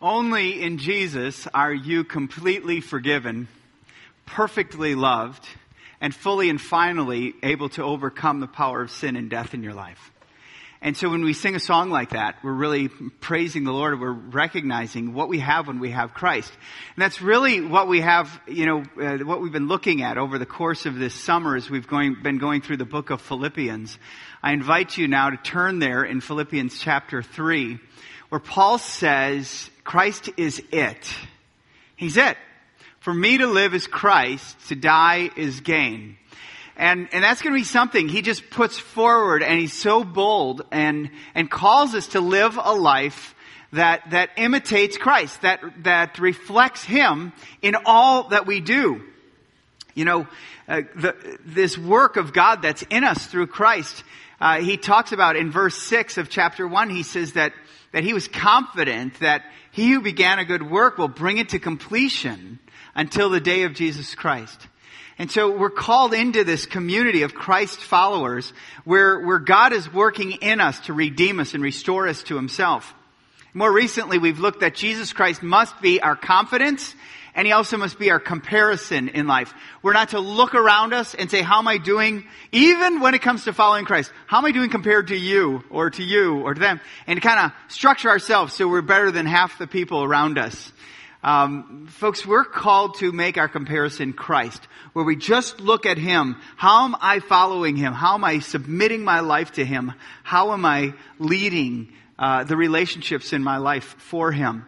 Only in Jesus are you completely forgiven, perfectly loved, and fully and finally able to overcome the power of sin and death in your life. And so when we sing a song like that, we're really praising the Lord. We're recognizing what we have when we have Christ. And that's really what we have, you know, uh, what we've been looking at over the course of this summer as we've going, been going through the book of Philippians. I invite you now to turn there in Philippians chapter 3, where Paul says, Christ is it. He's it. For me to live is Christ, to die is gain. And, and that's going to be something he just puts forward and he's so bold and, and calls us to live a life that, that imitates Christ, that, that reflects him in all that we do. You know, uh, the, this work of God that's in us through Christ, uh, he talks about in verse 6 of chapter 1, he says that, that he was confident that he who began a good work will bring it to completion until the day of Jesus Christ. And so we're called into this community of Christ followers where, where God is working in us to redeem us and restore us to himself. More recently, we've looked that Jesus Christ must be our confidence and he also must be our comparison in life. We're not to look around us and say, how am I doing? Even when it comes to following Christ, how am I doing compared to you or to you or to them? And kind of structure ourselves so we're better than half the people around us. Um, folks, we're called to make our comparison Christ, where we just look at Him. How am I following Him? How am I submitting my life to Him? How am I leading uh, the relationships in my life for Him?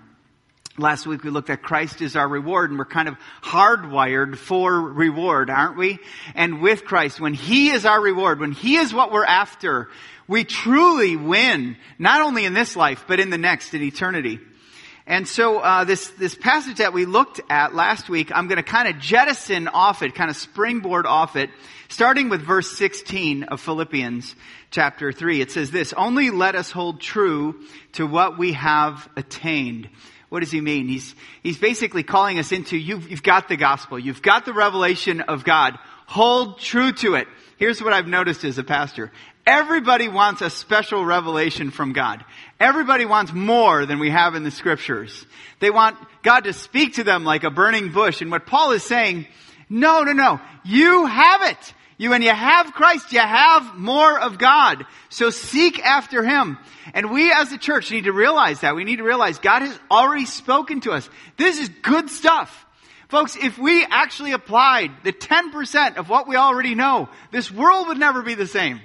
Last week we looked at Christ is our reward and we're kind of hardwired for reward, aren't we? And with Christ, when He is our reward, when He is what we're after, we truly win, not only in this life, but in the next, in eternity. And so uh, this this passage that we looked at last week, I'm going to kind of jettison off it, kind of springboard off it, starting with verse 16 of Philippians chapter 3. It says this: "Only let us hold true to what we have attained." What does he mean? He's he's basically calling us into you've you've got the gospel, you've got the revelation of God. Hold true to it. Here's what I've noticed as a pastor. Everybody wants a special revelation from God. Everybody wants more than we have in the scriptures. They want God to speak to them like a burning bush. And what Paul is saying, no, no, no. You have it. You, when you have Christ, you have more of God. So seek after Him. And we as a church need to realize that. We need to realize God has already spoken to us. This is good stuff. Folks, if we actually applied the 10% of what we already know, this world would never be the same.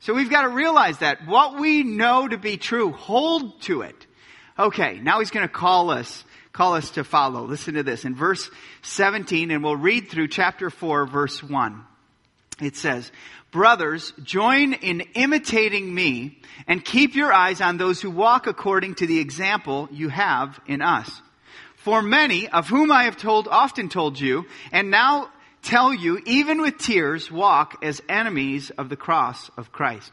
So we've got to realize that what we know to be true, hold to it. Okay, now he's going to call us, call us to follow. Listen to this in verse 17 and we'll read through chapter 4 verse 1. It says, Brothers, join in imitating me and keep your eyes on those who walk according to the example you have in us. For many, of whom I have told, often told you, and now tell you, even with tears, walk as enemies of the cross of Christ.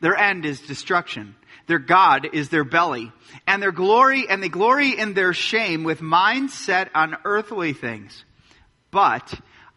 Their end is destruction. Their God is their belly. And their glory, and they glory in their shame with minds set on earthly things. But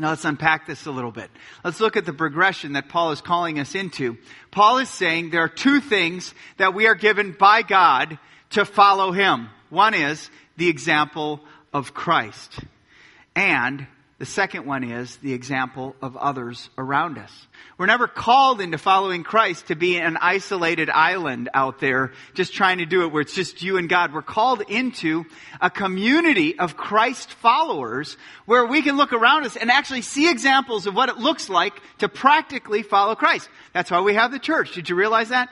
Now let's unpack this a little bit. Let's look at the progression that Paul is calling us into. Paul is saying there are two things that we are given by God to follow him. One is the example of Christ. And the second one is the example of others around us. We're never called into following Christ to be an isolated island out there just trying to do it where it's just you and God. We're called into a community of Christ followers where we can look around us and actually see examples of what it looks like to practically follow Christ. That's why we have the church. Did you realize that?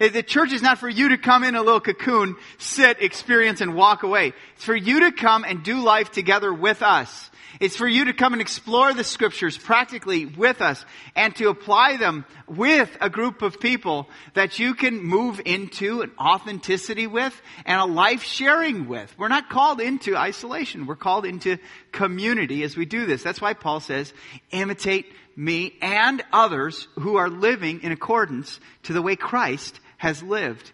Eh, the church is not for you to come in a little cocoon, sit, experience, and walk away. It's for you to come and do life together with us. It's for you to come and explore the scriptures practically with us and to apply them with a group of people that you can move into an authenticity with and a life sharing with. We're not called into isolation. We're called into community as we do this. That's why Paul says, imitate me and others who are living in accordance to the way Christ has lived.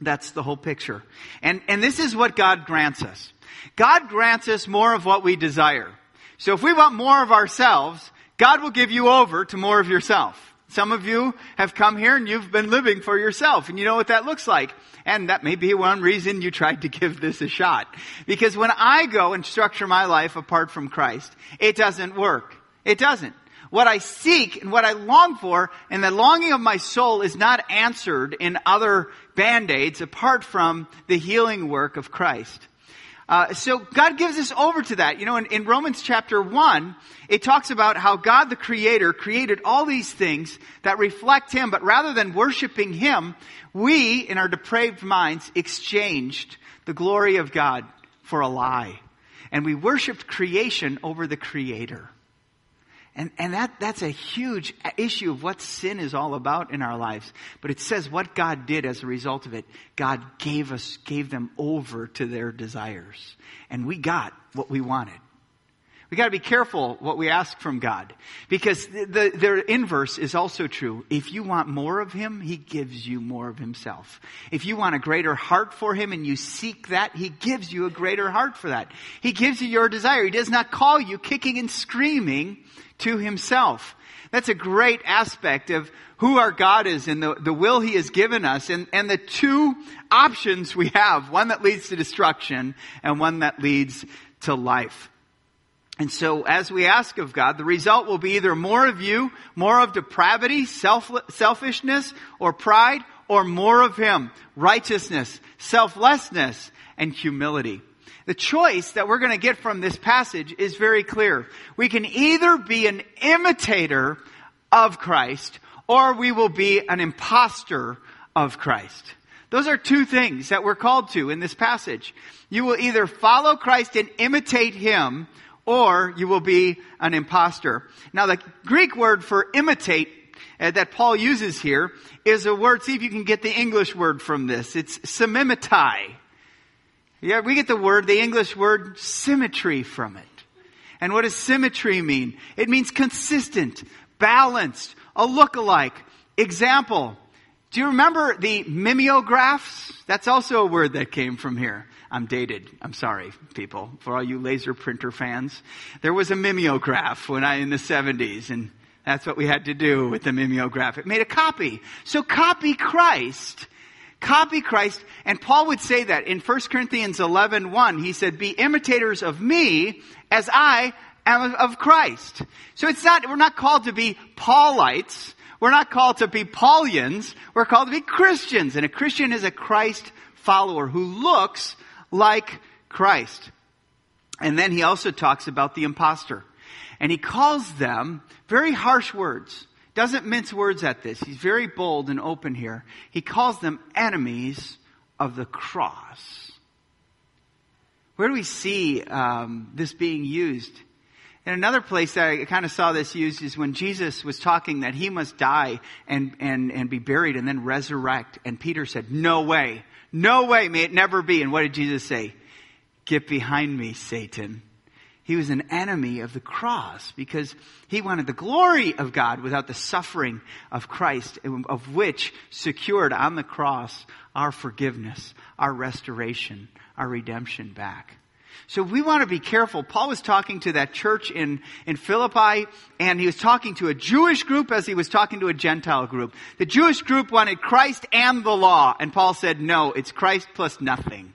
That's the whole picture. And, and this is what God grants us. God grants us more of what we desire. So if we want more of ourselves, God will give you over to more of yourself. Some of you have come here and you've been living for yourself and you know what that looks like. And that may be one reason you tried to give this a shot. Because when I go and structure my life apart from Christ, it doesn't work. It doesn't. What I seek and what I long for and the longing of my soul is not answered in other band-aids apart from the healing work of Christ. Uh, so God gives us over to that. You know, in, in Romans chapter 1, it talks about how God the Creator created all these things that reflect Him, but rather than worshiping Him, we, in our depraved minds, exchanged the glory of God for a lie. And we worshiped creation over the Creator. And, and that, that's a huge issue of what sin is all about in our lives. But it says what God did as a result of it. God gave us, gave them over to their desires. And we got what we wanted. We gotta be careful what we ask from God. Because the, the, the, inverse is also true. If you want more of Him, He gives you more of Himself. If you want a greater heart for Him and you seek that, He gives you a greater heart for that. He gives you your desire. He does not call you kicking and screaming to himself. That's a great aspect of who our God is and the, the will he has given us and, and the two options we have, one that leads to destruction and one that leads to life. And so as we ask of God, the result will be either more of you, more of depravity, self, selfishness, or pride, or more of Him, righteousness, selflessness, and humility. The choice that we're going to get from this passage is very clear. We can either be an imitator of Christ or we will be an impostor of Christ. Those are two things that we're called to in this passage. You will either follow Christ and imitate Him or you will be an impostor. Now the Greek word for imitate uh, that Paul uses here is a word, see if you can get the English word from this. It's simimetai. Yeah, we get the word, the English word symmetry from it. And what does symmetry mean? It means consistent, balanced, a look-alike. Example. Do you remember the mimeographs? That's also a word that came from here. I'm dated. I'm sorry, people, for all you laser printer fans. There was a mimeograph when I, in the 70s, and that's what we had to do with the mimeograph. It made a copy. So copy Christ Copy Christ. And Paul would say that in 1 Corinthians 11, 1, he said, be imitators of me as I am of Christ. So it's not, we're not called to be Paulites. We're not called to be Paulians. We're called to be Christians. And a Christian is a Christ follower who looks like Christ. And then he also talks about the impostor. And he calls them very harsh words doesn't mince words at this. He's very bold and open here. He calls them enemies of the cross. Where do we see um, this being used? In another place that I kind of saw this used is when Jesus was talking that he must die and, and, and be buried and then resurrect. And Peter said, no way. No way. May it never be. And what did Jesus say? Get behind me, Satan. He was an enemy of the cross because he wanted the glory of God without the suffering of Christ, of which secured on the cross our forgiveness, our restoration, our redemption back. So we want to be careful. Paul was talking to that church in, in Philippi, and he was talking to a Jewish group as he was talking to a Gentile group. The Jewish group wanted Christ and the law, and Paul said, no, it's Christ plus nothing.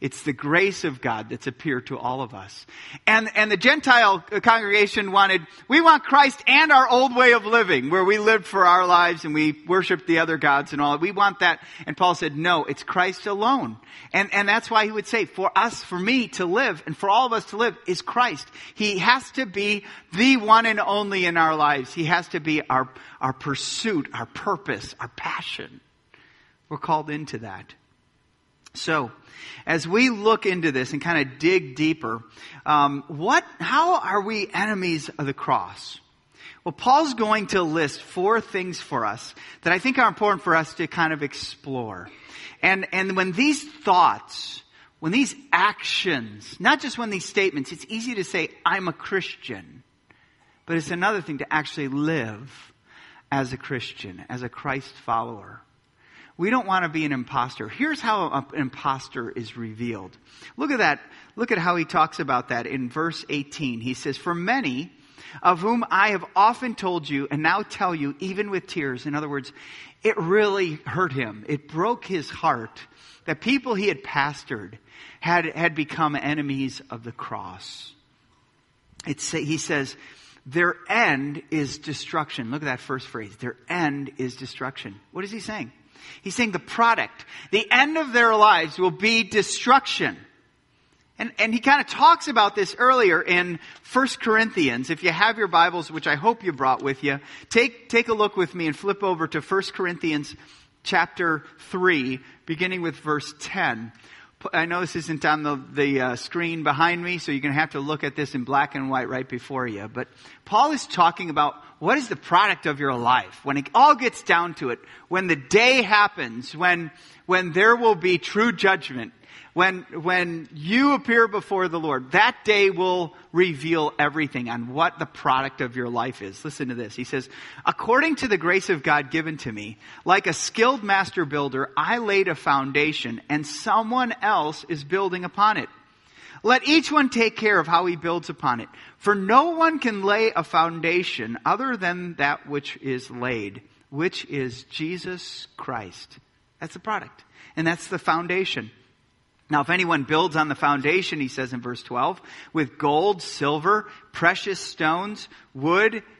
It's the grace of God that's appeared to all of us. And, and the Gentile congregation wanted, we want Christ and our old way of living, where we lived for our lives and we worshiped the other gods and all. We want that. And Paul said, no, it's Christ alone. And, and that's why he would say, for us, for me to live, and for all of us to live, is Christ. He has to be the one and only in our lives. He has to be our, our pursuit, our purpose, our passion. We're called into that. So, as we look into this and kind of dig deeper, um, what, how are we enemies of the cross? Well, Paul's going to list four things for us that I think are important for us to kind of explore. And, and when these thoughts, when these actions, not just when these statements, it's easy to say, I'm a Christian. But it's another thing to actually live as a Christian, as a Christ follower. We don't want to be an impostor. Here's how an impostor is revealed. Look at that. Look at how he talks about that in verse 18. He says, For many, of whom I have often told you and now tell you, even with tears. In other words, it really hurt him. It broke his heart that people he had pastored had, had become enemies of the cross. It's, he says, their end is destruction. Look at that first phrase. Their end is destruction. What is he saying? He's saying the product, the end of their lives will be destruction. And, and he kind of talks about this earlier in 1 Corinthians. If you have your Bibles, which I hope you brought with you, take, take a look with me and flip over to 1 Corinthians chapter 3, beginning with verse 10. I know this isn't on the, the uh, screen behind me, so you're going to have to look at this in black and white right before you. But Paul is talking about what is the product of your life when it all gets down to it, when the day happens, when, when there will be true judgment, when, when you appear before the Lord, that day will reveal everything on what the product of your life is. Listen to this. He says, according to the grace of God given to me, like a skilled master builder, I laid a foundation and someone else is building upon it. Let each one take care of how he builds upon it. For no one can lay a foundation other than that which is laid, which is Jesus Christ. That's the product. And that's the foundation. Now, if anyone builds on the foundation, he says in verse 12, with gold, silver, precious stones, wood,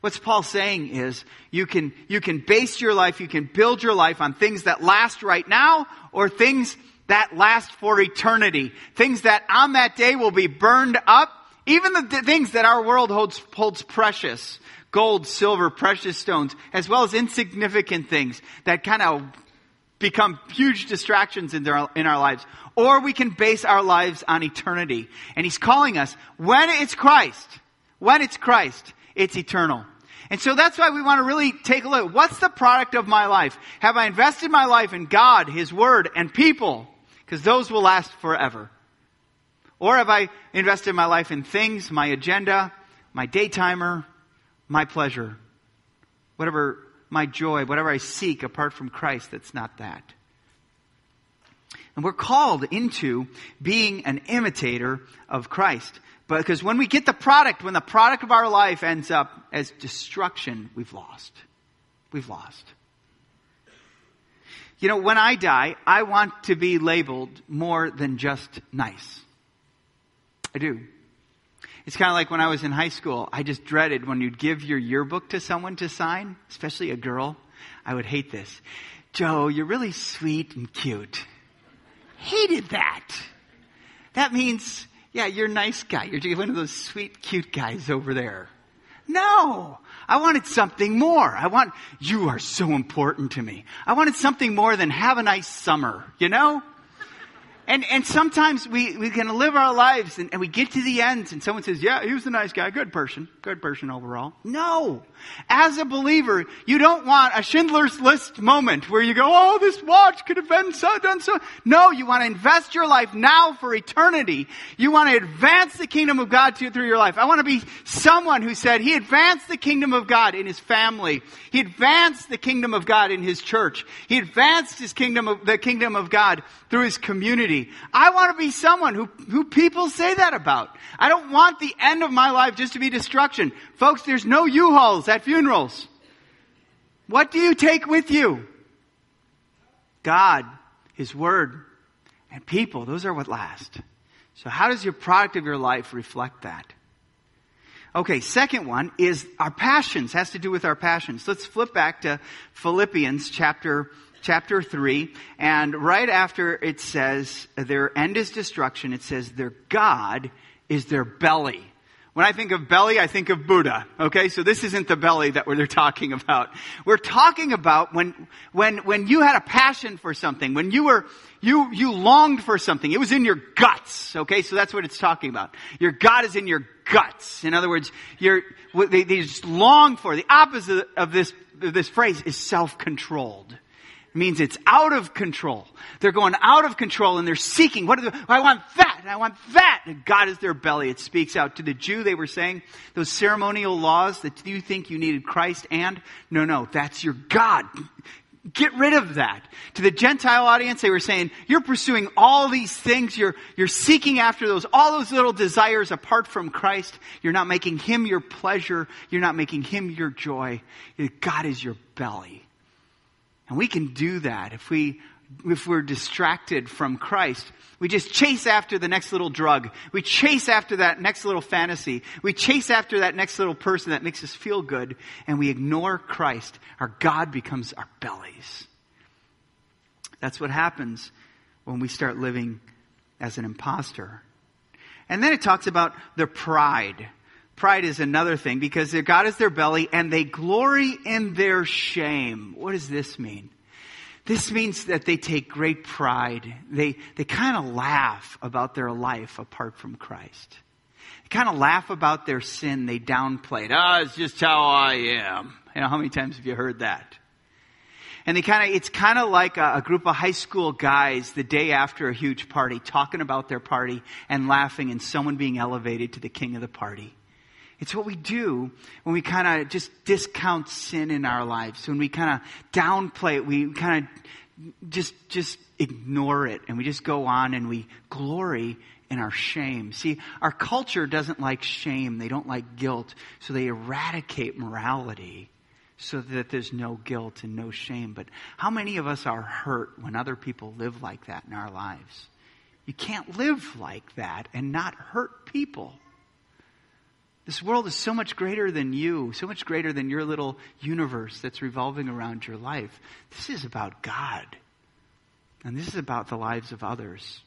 What's Paul saying is you can, you can base your life, you can build your life on things that last right now or things that last for eternity. Things that on that day will be burned up. Even the things that our world holds, holds precious. Gold, silver, precious stones, as well as insignificant things that kind of become huge distractions in, their, in our lives. Or we can base our lives on eternity. And he's calling us, when it's Christ, when it's Christ, it's eternal. And so that's why we want to really take a look. What's the product of my life? Have I invested my life in God, His Word, and people? Because those will last forever. Or have I invested my life in things, my agenda, my daytimer, my pleasure? Whatever my joy, whatever I seek apart from Christ, that's not that. And we're called into being an imitator of Christ. Because when we get the product, when the product of our life ends up as destruction, we've lost. We've lost. You know, when I die, I want to be labeled more than just nice. I do. It's kind of like when I was in high school, I just dreaded when you'd give your yearbook to someone to sign, especially a girl. I would hate this. Joe, you're really sweet and cute. Hated that. That means yeah, you're a nice guy. You're one of those sweet, cute guys over there. No! I wanted something more. I want, you are so important to me. I wanted something more than have a nice summer, you know? And, and sometimes we, we can live our lives and, and we get to the end and someone says, yeah, he was a nice guy, good person, good person overall. No. As a believer, you don't want a Schindler's List moment where you go, oh, this watch could have been so done so. No, you want to invest your life now for eternity. You want to advance the kingdom of God to, through your life. I want to be someone who said he advanced the kingdom of God in his family. He advanced the kingdom of God in his church. He advanced his kingdom of, the kingdom of God through his community. I want to be someone who, who people say that about. I don't want the end of my life just to be destruction. Folks, there's no U-Hauls at funerals. What do you take with you? God, His Word, and people. Those are what last. So how does your product of your life reflect that? Okay, second one is our passions, has to do with our passions. Let's flip back to Philippians chapter chapter 3, and right after it says their end is destruction, it says their God is their belly. When I think of belly, I think of Buddha. Okay, so this isn't the belly that we're talking about. We're talking about when, when, when you had a passion for something, when you were, you, you longed for something. It was in your guts. Okay, so that's what it's talking about. Your God is in your guts. In other words, you're, they, they just long for. The opposite of this, this phrase is self-controlled means it's out of control. They're going out of control and they're seeking. What they, I want that and I want that. And God is their belly. It speaks out. To the Jew, they were saying those ceremonial laws that you think you needed Christ and no, no, that's your God. Get rid of that. To the Gentile audience, they were saying, you're pursuing all these things. You're, you're seeking after those, all those little desires apart from Christ. You're not making Him your pleasure. You're not making Him your joy. God is your belly. And we can do that if we if we're distracted from Christ. We just chase after the next little drug. We chase after that next little fantasy. We chase after that next little person that makes us feel good and we ignore Christ. Our God becomes our bellies. That's what happens when we start living as an impostor. And then it talks about their pride. Pride is another thing because their God is their belly and they glory in their shame. What does this mean? This means that they take great pride. They, they kind of laugh about their life apart from Christ. They kind of laugh about their sin. They downplay it. Ah, oh, it's just how I am. You know, how many times have you heard that? And they kind of, it's kind of like a, a, group of high school guys the day after a huge party talking about their party and laughing and someone being elevated to the king of the party. It's what we do when we kind of just discount sin in our lives. When we kind of downplay it, we kind of just, just ignore it and we just go on and we glory in our shame. See, our culture doesn't like shame. They don't like guilt. So they eradicate morality so that there's no guilt and no shame. But how many of us are hurt when other people live like that in our lives? You can't live like that and not hurt people. This world is so much greater than you, so much greater than your little universe that's revolving around your life. This is about God. And this is about the lives of others.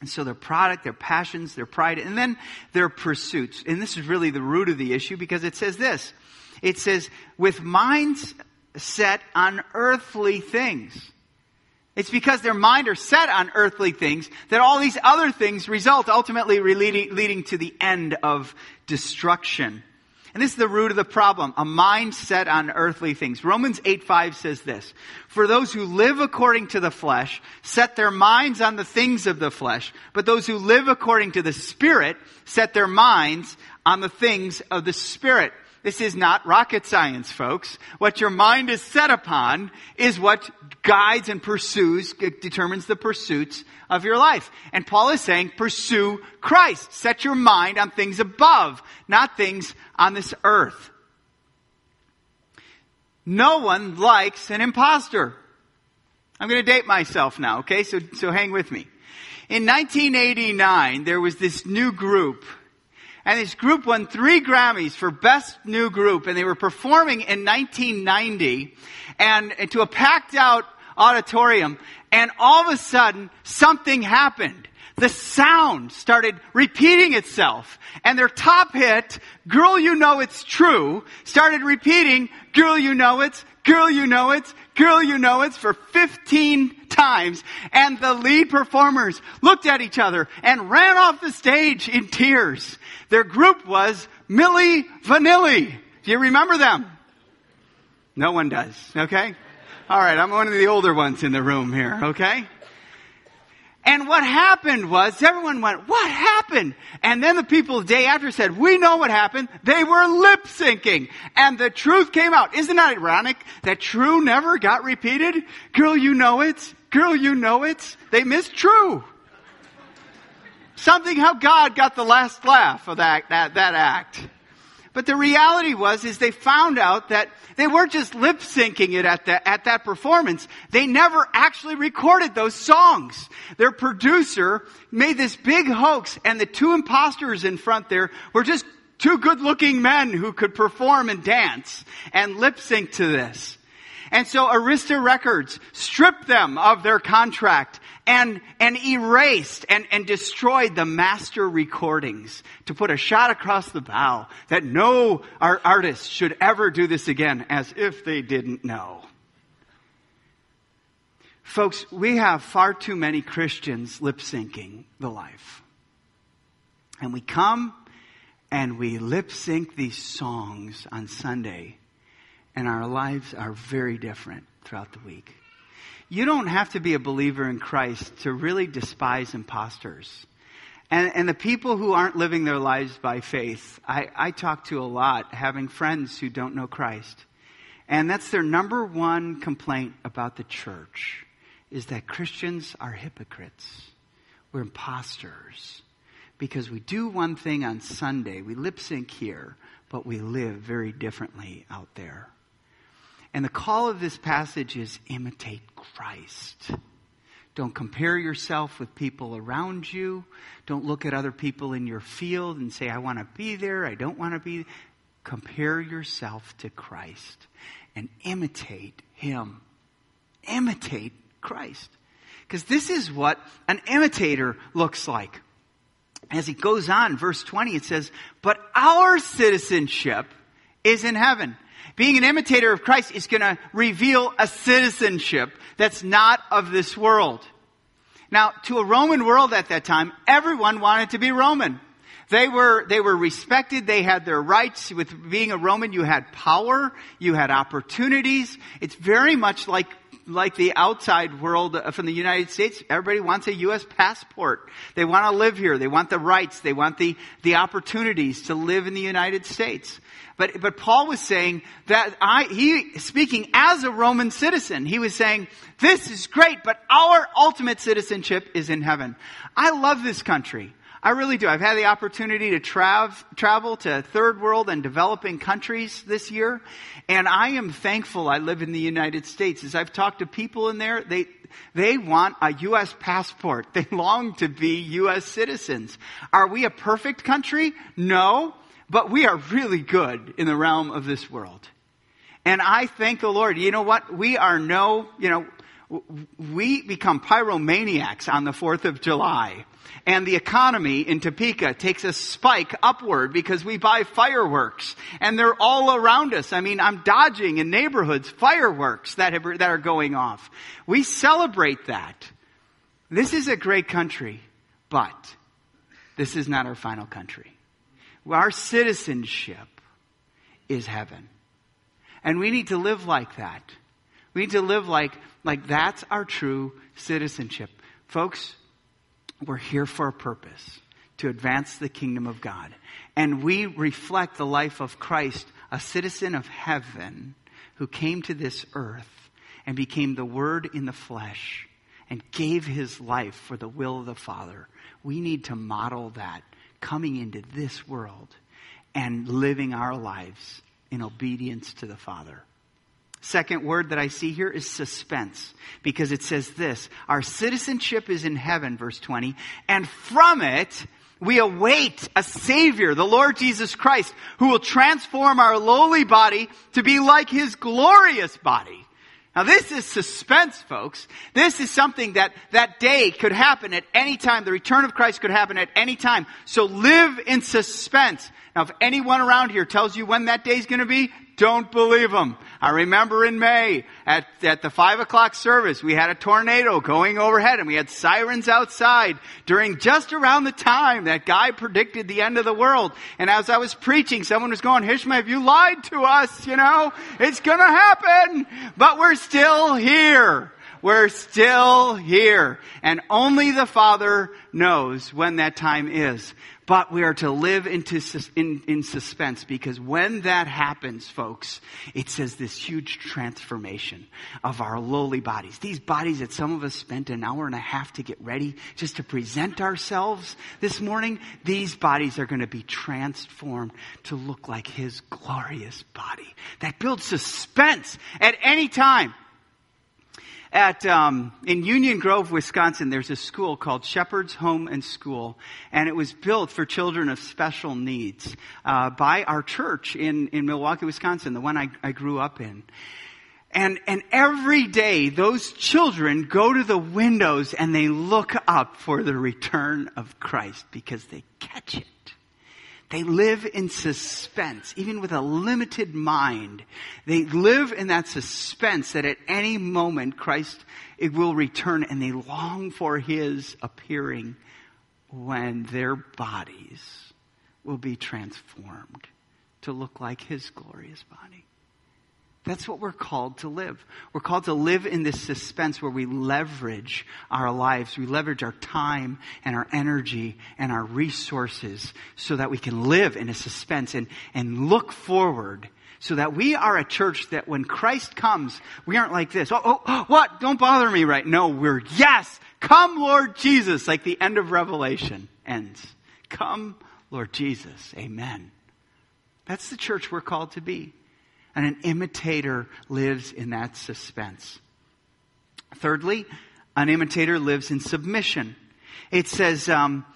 And so their product, their passions, their pride, and then their pursuits. And this is really the root of the issue because it says this. It says, with minds set on earthly things. It's because their mind are set on earthly things that all these other things result ultimately leading, leading to the end of destruction. And this is the root of the problem. A mind set on earthly things. Romans 8 5 says this. For those who live according to the flesh set their minds on the things of the flesh, but those who live according to the Spirit set their minds on the things of the Spirit. This is not rocket science, folks. What your mind is set upon is what guides and pursues, determines the pursuits of your life. And Paul is saying, pursue Christ. Set your mind on things above, not things on this earth. No one likes an impostor. I'm going to date myself now, okay? So, so hang with me. In 1989, there was this new group and this group won three Grammys for Best New Group, and they were performing in 1990, and, and to a packed out auditorium, and all of a sudden, something happened. The sound started repeating itself, and their top hit, Girl You Know It's True, started repeating, Girl You Know It's, Girl You Know It's, Girl You Know It's for 15 times, and the lead performers looked at each other and ran off the stage in tears. Their group was Milli Vanilli. Do you remember them? No one does, okay? Alright, I'm one of the older ones in the room here, okay? And what happened was everyone went, what happened? And then the people the day after said, we know what happened. They were lip syncing. And the truth came out. Isn't that ironic that true never got repeated? Girl, you know it. Girl, you know it. They missed true. Something how God got the last laugh of that, that, that act. But the reality was, is they found out that they weren't just lip syncing it at, the, at that performance. They never actually recorded those songs. Their producer made this big hoax and the two imposters in front there were just Two good looking men who could perform and dance and lip sync to this. And so Arista Records stripped them of their contract and, and erased and, and destroyed the master recordings to put a shot across the bow that no art artist should ever do this again as if they didn't know. Folks, we have far too many Christians lip syncing the life. And we come and we lip sync these songs on Sunday, and our lives are very different throughout the week. You don't have to be a believer in Christ to really despise imposters. And, and the people who aren't living their lives by faith, I, I talk to a lot, having friends who don't know Christ. And that's their number one complaint about the church, is that Christians are hypocrites. We're imposters because we do one thing on Sunday, we lip sync here, but we live very differently out there. And the call of this passage is imitate Christ. Don't compare yourself with people around you. Don't look at other people in your field and say, I want to be there, I don't want to be. Compare yourself to Christ and imitate Him. Imitate Christ. Because this is what an imitator looks like as he goes on, verse 20, it says, But our citizenship is in heaven. Being an imitator of Christ is going to reveal a citizenship that's not of this world. Now, to a Roman world at that time, everyone wanted to be Roman. They were, they were respected. They had their rights. With being a Roman, you had power. You had opportunities. It's very much like like the outside world from the United States, everybody wants a U.S. passport. They want to live here. They want the rights. They want the, the opportunities to live in the United States. But, but Paul was saying that I, he, speaking as a Roman citizen, he was saying, this is great, but our ultimate citizenship is in heaven. I love this country. I really do. I've had the opportunity to trav- travel to third world and developing countries this year. And I am thankful I live in the United States. As I've talked to people in there, they, they want a U.S. passport. They long to be U.S. citizens. Are we a perfect country? No. But we are really good in the realm of this world. And I thank the Lord. You know what? We are no, you know, we become pyromaniacs on the 4th of July. And the economy in Topeka takes a spike upward because we buy fireworks. And they're all around us. I mean, I'm dodging in neighborhoods fireworks that, have, that are going off. We celebrate that. This is a great country, but this is not our final country. Our citizenship is heaven. And we need to live like that. We need to live like, like that's our true citizenship. Folks, we're here for a purpose to advance the kingdom of God. And we reflect the life of Christ, a citizen of heaven who came to this earth and became the Word in the flesh and gave his life for the will of the Father. We need to model that coming into this world and living our lives in obedience to the Father. Second word that I see here is suspense because it says this Our citizenship is in heaven, verse 20, and from it we await a Savior, the Lord Jesus Christ, who will transform our lowly body to be like His glorious body. Now this is suspense, folks. This is something that that day could happen at any time. The return of Christ could happen at any time. So live in suspense. Now if anyone around here tells you when that day is going to be, don't believe them. I remember in May at, at the five o'clock service, we had a tornado going overhead and we had sirens outside during just around the time that guy predicted the end of the world. And as I was preaching, someone was going, Hishma, you lied to us, you know, it's gonna happen, but we're still here. We're still here. And only the Father knows when that time is. But we are to live into, in, in suspense because when that happens, folks, it says this huge transformation of our lowly bodies. These bodies that some of us spent an hour and a half to get ready just to present ourselves this morning, these bodies are going to be transformed to look like His glorious body. That builds suspense at any time. At um, in Union Grove, Wisconsin, there's a school called Shepherd's Home and School, and it was built for children of special needs uh, by our church in in Milwaukee, Wisconsin, the one I, I grew up in. And, and every day those children go to the windows and they look up for the return of Christ because they catch it. They live in suspense, even with a limited mind. They live in that suspense that at any moment Christ it will return and they long for his appearing when their bodies will be transformed to look like his glorious body. That's what we're called to live. We're called to live in this suspense where we leverage our lives, we leverage our time and our energy and our resources so that we can live in a suspense and, and look forward so that we are a church that when Christ comes, we aren't like this. Oh, oh, oh what? Don't bother me right. No, we're, yes, come Lord Jesus, like the end of Revelation ends. Come Lord Jesus. Amen. That's the church we're called to be. And an imitator lives in that suspense. Thirdly, an imitator lives in submission. It says um,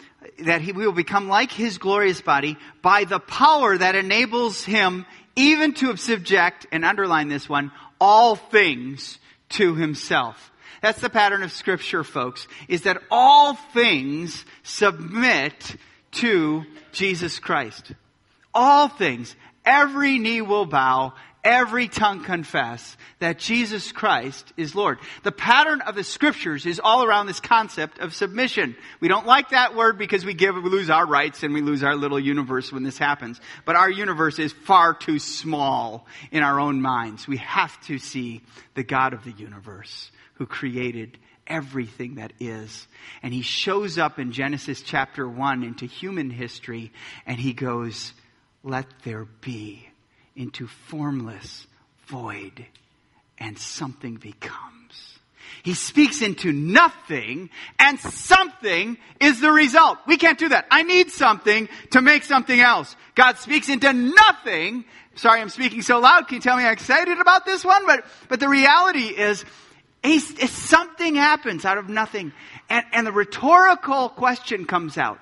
that he will become like his glorious body by the power that enables him even to subject, and underline this one, all things to himself. That's the pattern of scripture, folks, is that all things submit to Jesus Christ. All things. Every knee will bow, every tongue confess that Jesus Christ is Lord. The pattern of the scriptures is all around this concept of submission. We don't like that word because we give, we lose our rights and we lose our little universe when this happens. But our universe is far too small in our own minds. We have to see the God of the universe who created everything that is. And he shows up in Genesis chapter 1 into human history and he goes, let there be into formless void and something becomes. He speaks into nothing and something is the result. We can't do that. I need something to make something else. God speaks into nothing. Sorry, I'm speaking so loud. Can you tell me I'm excited about this one? But, but the reality is, something happens out of nothing. And, and the rhetorical question comes out.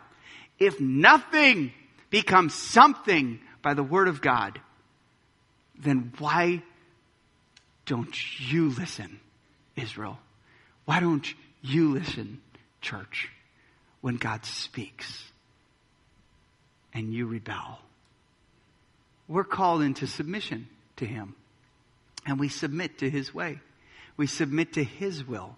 If nothing becomes something by the word of God, then why don't you listen, Israel? Why don't you listen, church, when God speaks and you rebel? We're called into submission to Him. And we submit to His way. We submit to His will.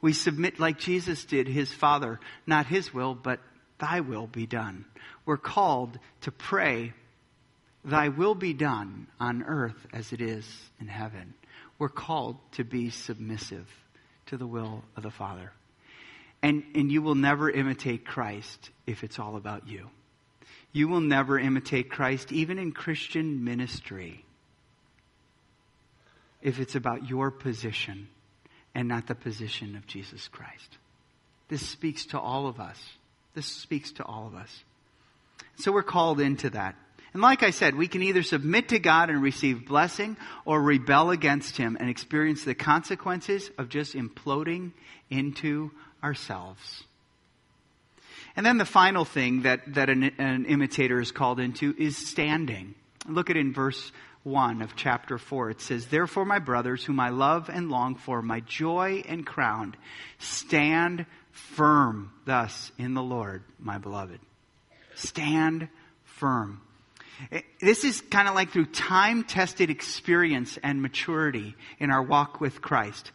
We submit like Jesus did His Father, not His will, but Thy will be done. We're called to pray Thy will be done on earth as it is in heaven. We're called to be submissive to the will of the Father. And, and you will never imitate Christ if it's all about you. You will never imitate Christ, even in Christian ministry, if it's about your position and not the position of Jesus Christ. This speaks to all of us. This speaks to all of us. So we're called into that. And like I said, we can either submit to God and receive blessing or rebel against Him and experience the consequences of just imploding into ourselves. And then the final thing that, that an, an imitator is called into is standing. Look at in verse 1 of chapter 4. It says, Therefore, my brothers, whom I love and long for, my joy and crown, stand firm thus in the Lord, my beloved. Stand firm. This is kind of like through time tested experience and maturity in our walk with Christ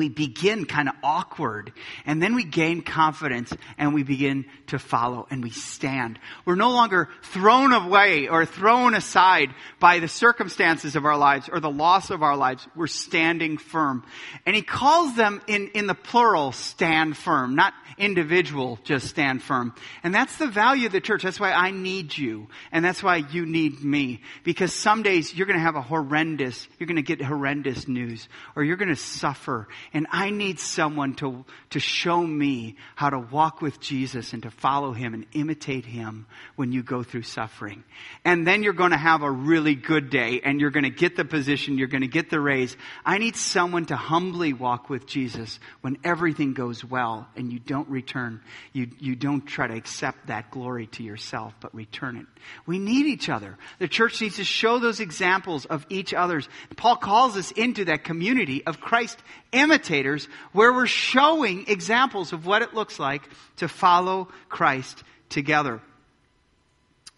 we begin kind of awkward and then we gain confidence and we begin to follow and we stand. We're no longer thrown away or thrown aside by the circumstances of our lives or the loss of our lives. We're standing firm. And he calls them in, in the plural, stand firm, not individual, just stand firm. And that's the value of the church. That's why I need you. And that's why you need me. Because some days you're going to have a horrendous, you're going to get horrendous news or you're going to suffer And I need someone to, to show me how to walk with Jesus and to follow him and imitate him when you go through suffering. And then you're going to have a really good day and you're going to get the position, you're going to get the raise. I need someone to humbly walk with Jesus when everything goes well and you don't return. You, you don't try to accept that glory to yourself, but return it. We need each other. The church needs to show those examples of each other's. Paul calls us into that community of Christ imitators where we're showing examples of what it looks like to follow Christ together.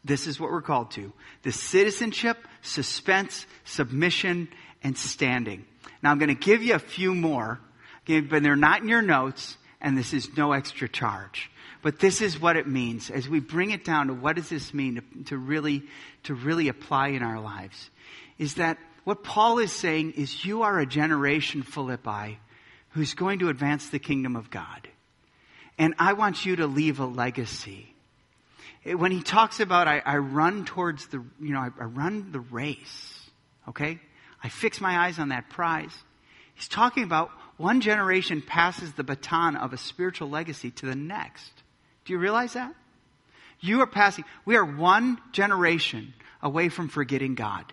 This is what we're called to. The citizenship, suspense, submission, and standing. Now I'm going to give you a few more, but they're not in your notes, and this is no extra charge. But this is what it means as we bring it down to what does this mean to, to really, to really apply in our lives. Is that what Paul is saying is you are a generation, Philippi, who's going to advance the kingdom of God. And I want you to leave a legacy. Eh, when he talks about, I, I run towards the, you know, I, I run the race, okay? I fix my eyes on that prize. He's talking about one generation passes the baton of a spiritual legacy to the next. Do you realize that? You are passing, we are one generation away from forgetting God.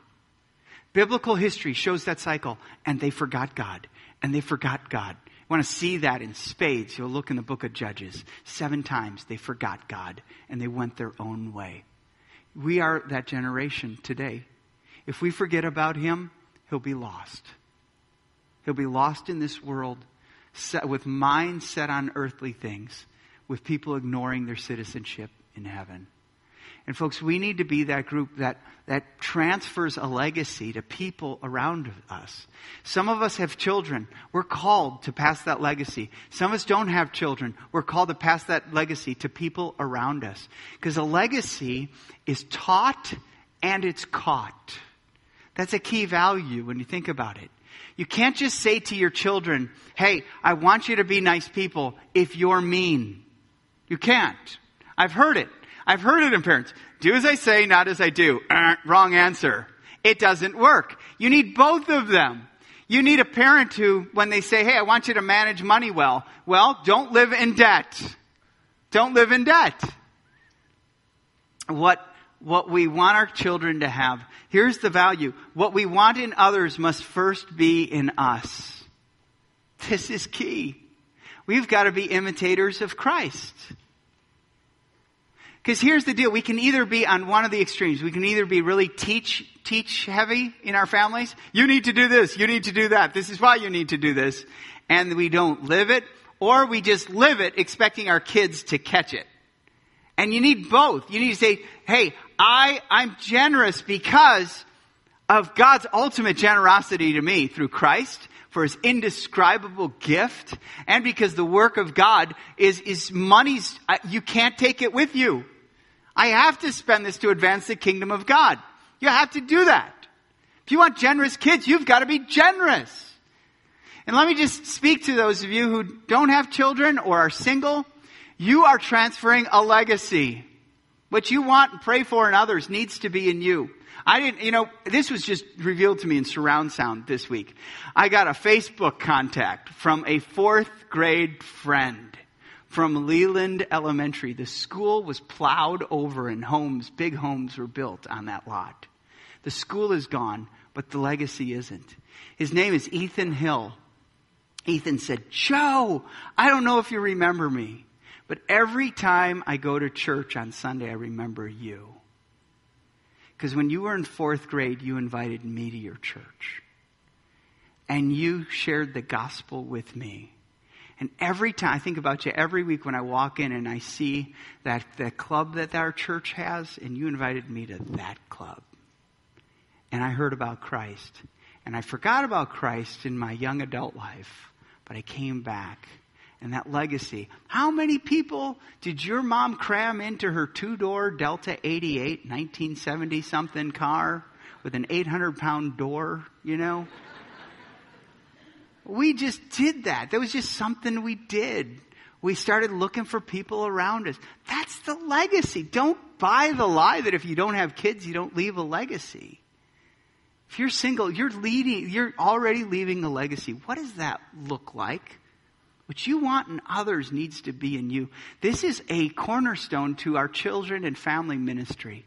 Biblical history shows that cycle, and they forgot God, and they forgot God. You want to see that in spades? You'll look in the book of Judges. Seven times they forgot God, and they went their own way. We are that generation today. If we forget about Him, He'll be lost. He'll be lost in this world set, with minds set on earthly things, with people ignoring their citizenship in heaven. And folks, we need to be that group that, that transfers a legacy to people around us. Some of us have children. We're called to pass that legacy. Some of us don't have children. We're called to pass that legacy to people around us. Because a legacy is taught and it's caught. That's a key value when you think about it. You can't just say to your children, hey, I want you to be nice people if you're mean. You can't. I've heard it. I've heard it in parents. Do as I say, not as I do. Uh, wrong answer. It doesn't work. You need both of them. You need a parent who, when they say, hey, I want you to manage money well, well, don't live in debt. Don't live in debt. What, what we want our children to have, here's the value. What we want in others must first be in us. This is key. We've got to be imitators of Christ. Because here's the deal. We can either be on one of the extremes. We can either be really teach, teach heavy in our families. You need to do this. You need to do that. This is why you need to do this. And we don't live it. Or we just live it expecting our kids to catch it. And you need both. You need to say, hey, I, I'm generous because of God's ultimate generosity to me through Christ for his indescribable gift and because the work of God is, is money's, uh, you can't take it with you. I have to spend this to advance the kingdom of God. You have to do that. If you want generous kids, you've got to be generous. And let me just speak to those of you who don't have children or are single. You are transferring a legacy. What you want and pray for in others needs to be in you. I didn't, you know, this was just revealed to me in surround sound this week. I got a Facebook contact from a fourth grade friend from Leland Elementary. The school was plowed over and homes, big homes were built on that lot. The school is gone, but the legacy isn't. His name is Ethan Hill. Ethan said, Joe, I don't know if you remember me, but every time I go to church on Sunday, I remember you. Because when you were in fourth grade, you invited me to your church. And you shared the gospel with me. And every time, I think about you every week when I walk in and I see that the club that our church has, and you invited me to that club. And I heard about Christ. And I forgot about Christ in my young adult life, but I came back. And that legacy. How many people did your mom cram into her two door Delta 88 1970 something car with an 800 pound door, you know? We just did that. That was just something we did. We started looking for people around us. That's the legacy. Don't buy the lie that if you don't have kids, you don't leave a legacy. If you're single, you're leading, you're already leaving a legacy. What does that look like? What you want in others needs to be in you. This is a cornerstone to our children and family ministry.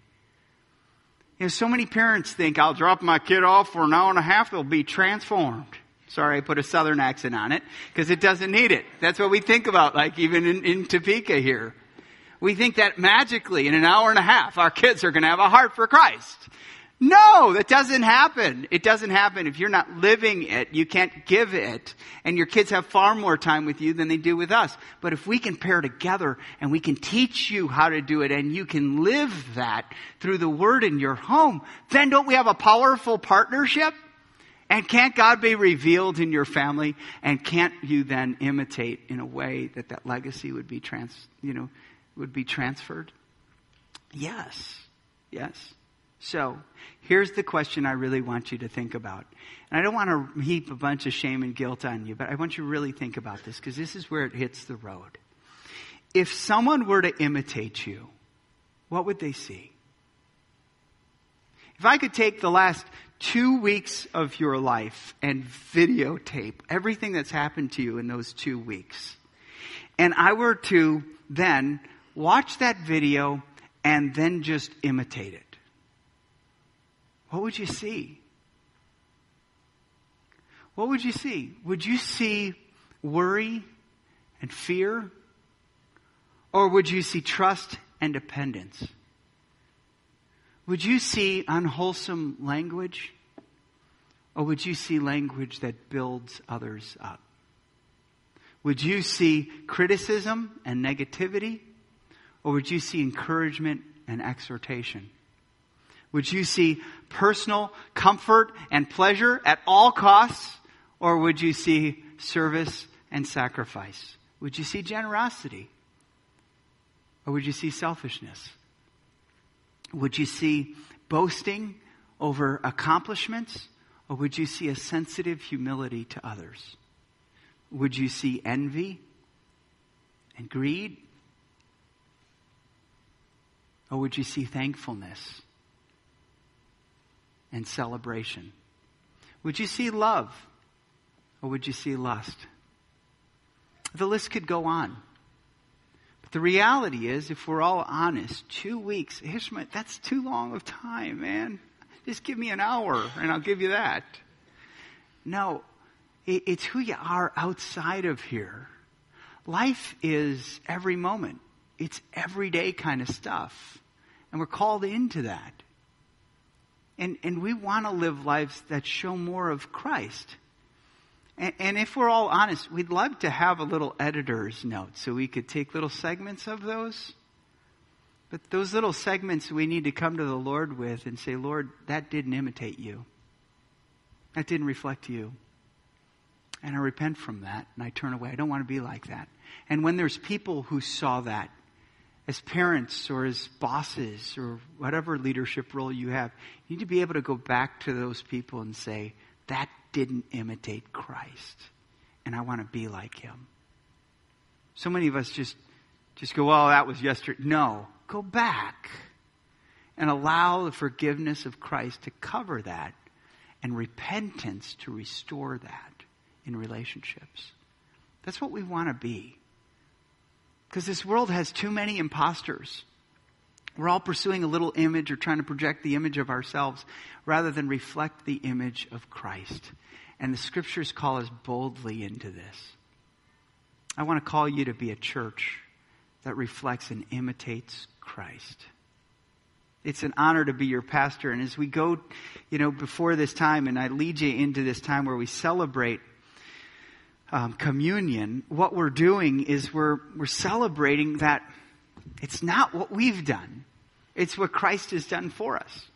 You know, so many parents think I'll drop my kid off for an hour and a half, they'll be transformed. Sorry, I put a southern accent on it because it doesn't need it. That's what we think about, like even in, in Topeka here. We think that magically in an hour and a half our kids are going to have a heart for Christ. No, that doesn't happen. It doesn't happen. If you're not living it, you can't give it. And your kids have far more time with you than they do with us. But if we can pair together and we can teach you how to do it and you can live that through the word in your home, then don't we have a powerful partnership? And can't God be revealed in your family? And can't you then imitate in a way that that legacy would be trans, you know, would be transferred? Yes. Yes. So, here's the question I really want you to think about. And I don't want to heap a bunch of shame and guilt on you, but I want you to really think about this because this is where it hits the road. If someone were to imitate you, what would they see? If I could take the last two weeks of your life and videotape everything that's happened to you in those two weeks, and I were to then watch that video and then just imitate it, what would you see? What would you see? Would you see worry and fear? Or would you see trust and dependence? Would you see unwholesome language? Or would you see language that builds others up? Would you see criticism and negativity? Or would you see encouragement and exhortation? Would you see personal comfort and pleasure at all costs? Or would you see service and sacrifice? Would you see generosity? Or would you see selfishness? Would you see boasting over accomplishments? Or would you see a sensitive humility to others? Would you see envy and greed? Or would you see thankfulness and celebration? Would you see love or would you see lust? The list could go on. The reality is, if we're all honest, two weeks, my, that's too long of time, man. Just give me an hour and I'll give you that. No, it's who you are outside of here. Life is every moment. It's everyday kind of stuff. And we're called into that. And, and we want to live lives that show more of Christ. And, and, if we're all honest, we'd love to have a little editor's note so we could take little segments of those. But those little segments we need to come to the Lord with and say, Lord, that didn't imitate you. That didn't reflect you. And I repent from that and I turn away. I don't want to be like that. And when there's people who saw that, as parents or as bosses or whatever leadership role you have, you need to be able to go back to those people and say, that didn't imitate Christ. And I want to be like him. So many of us just, just go, well, that was yesterday. No, go back and allow the forgiveness of Christ to cover that and repentance to restore that in relationships. That's what we want to be. Because this world has too many imposters. We're all pursuing a little image or trying to project the image of ourselves rather than reflect the image of Christ. And the scriptures call us boldly into this. I want to call you to be a church that reflects and imitates Christ. It's an honor to be your pastor. And as we go, you know, before this time, and I lead you into this time where we celebrate um, communion, what we're doing is we're, we're celebrating that it's not what we've done. It's what Christ has done for us.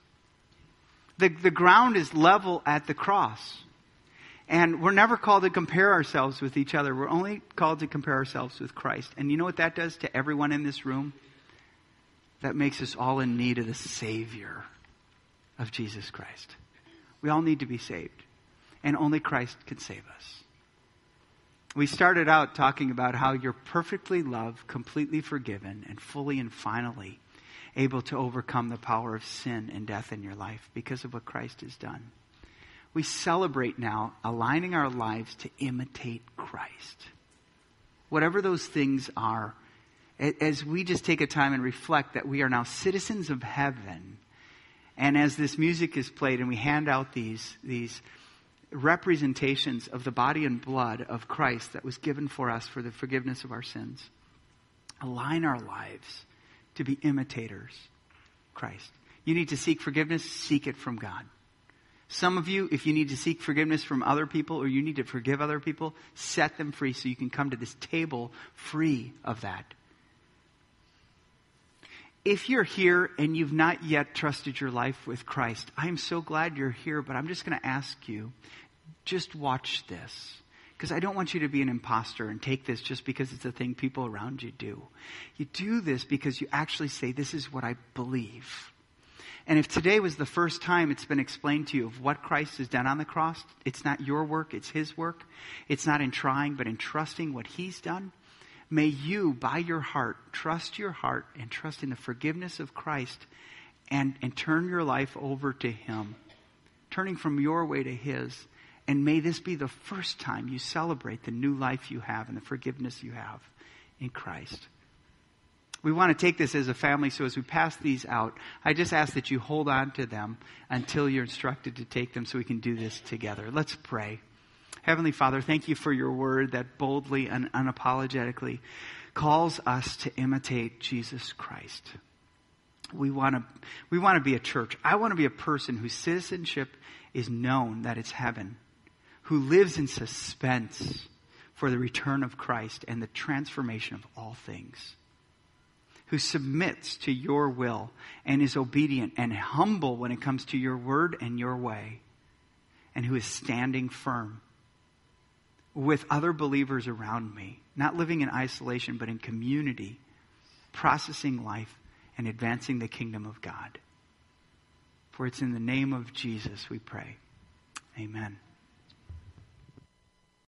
The, the ground is level at the cross. And we're never called to compare ourselves with each other. We're only called to compare ourselves with Christ. And you know what that does to everyone in this room? That makes us all in need of the Savior of Jesus Christ. We all need to be saved. And only Christ can save us. We started out talking about how you're perfectly loved, completely forgiven, and fully and finally able to overcome the power of sin and death in your life because of what Christ has done. we celebrate now aligning our lives to imitate Christ. Whatever those things are, as we just take a time and reflect that we are now citizens of heaven, and as this music is played and we hand out these, these representations of the body and blood of Christ that was given for us for the forgiveness of our sins, align our lives to be imitators Christ. You need to seek forgiveness, seek it from God. Some of you, if you need to seek forgiveness from other people or you need to forgive other people, set them free so you can come to this table free of that. If you're here and you've not yet trusted your life with Christ, I'm so glad you're here, but I'm just going to ask you just watch this. Because I don't want you to be an imposter and take this just because it's a thing people around you do. You do this because you actually say, This is what I believe. And if today was the first time it's been explained to you of what Christ has done on the cross, it's not your work, it's His work. It's not in trying, but in trusting what He's done. May you, by your heart, trust your heart and trust in the forgiveness of Christ and, and turn your life over to Him, turning from your way to His. And may this be the first time you celebrate the new life you have and the forgiveness you have in Christ we want to take this as a family, so as we pass these out, I just ask that you hold on to them until you're instructed to take them so we can do this together. Let's pray. Heavenly Father, thank you for your word that boldly and unapologetically calls us to imitate Jesus Christ. We want to, we want to be a church. I want to be a person whose citizenship is known that it's heaven, who lives in suspense for the return of Christ and the transformation of all things who submits to your will and is obedient and humble when it comes to your word and your way, and who is standing firm with other believers around me, not living in isolation, but in community, processing life and advancing the kingdom of God. For it's in the name of Jesus we pray. Amen.